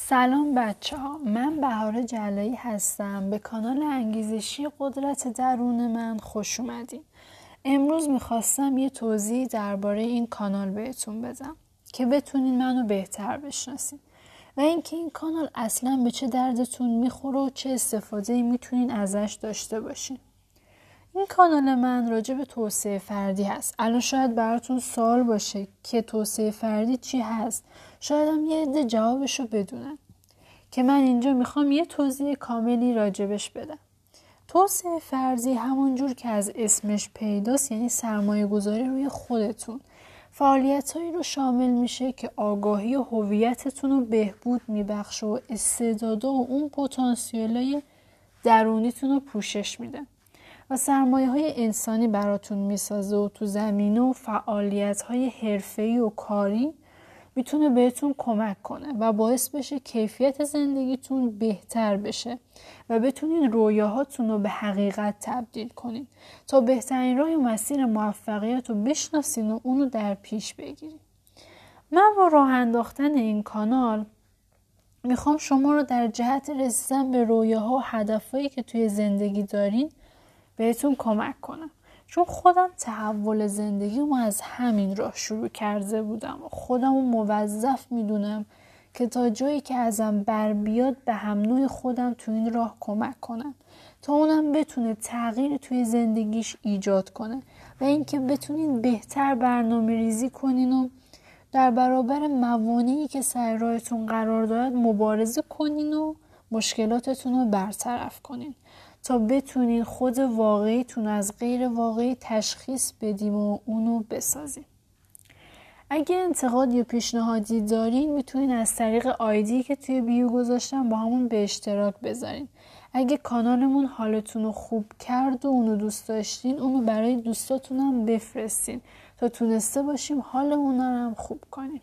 سلام بچه ها من بهار جلایی هستم. به کانال انگیزشی قدرت درون من خوش اومدین. امروز می‌خواستم یه توضیح درباره این کانال بهتون بدم که بتونین منو بهتر بشناسین. و اینکه این کانال اصلا به چه دردتون می‌خوره و چه استفاده می‌تونین ازش داشته باشین. این کانال من راجع به توسعه فردی هست. الان شاید براتون سوال باشه که توسعه فردی چی هست. شاید هم یه عده جوابش رو بدونن. که من اینجا می‌خوام یه توضیح کاملی راجبش بدم. توسعه فردی همونجور که از اسمش پیداست یعنی سرمایه گذاری روی خودتون. فعالیت هایی رو شامل میشه که آگاهی و هویتتون رو بهبود میبخشه و استعدادا و اون پتانسیل درونیتون رو پوشش میده. و سرمایه های انسانی براتون می‌سازه و تو زمینه و فعالیت های حرفه‌ای و کاری می‌تونه بهتون کمک کنه و باعث بشه کیفیت زندگیتون بهتر بشه و بتونین رویاهاتون رو به حقیقت تبدیل کنین. تا بهترین راه و مسیر موفقیت رو بشناسین و اونو در پیش بگیرین. من با راه انداختن این کانال می‌خوام شما رو در جهت رسیدن به رویاها و هدفهایی که توی زندگی دارین بهتون کمک کنم. چون خودم تحول زندگی ما از همین راه شروع کرده بودم و خودم رو موظف می‌دونم که تا جایی که ازم بر بیاد به هم نوع خودم تو این راه کمک کنم تا اونم بتونه تغییر توی زندگیش ایجاد کنه و اینکه بتونین بهتر برنامه ریزی کنین و در برابر موانعی که سر راهتون قرار دارد مبارزه کنین و مشکلاتتون رو برطرف کنین. تا خود واقعیتون از غیر واقعی تشخیص بدیم و اونو بسازیم. اگه انتقاد یا پیشنهادی دارین می‌تونین از طریق آیدی که توی بیو گذاشتم با همون به اشتراک بذارین. اگه کانالمون حالتون رو خوب کرد و اونو دوست داشتین اونو برای دوستاتونم بفرستین تا تونسته باشیم حال اونا هم خوب کنیم.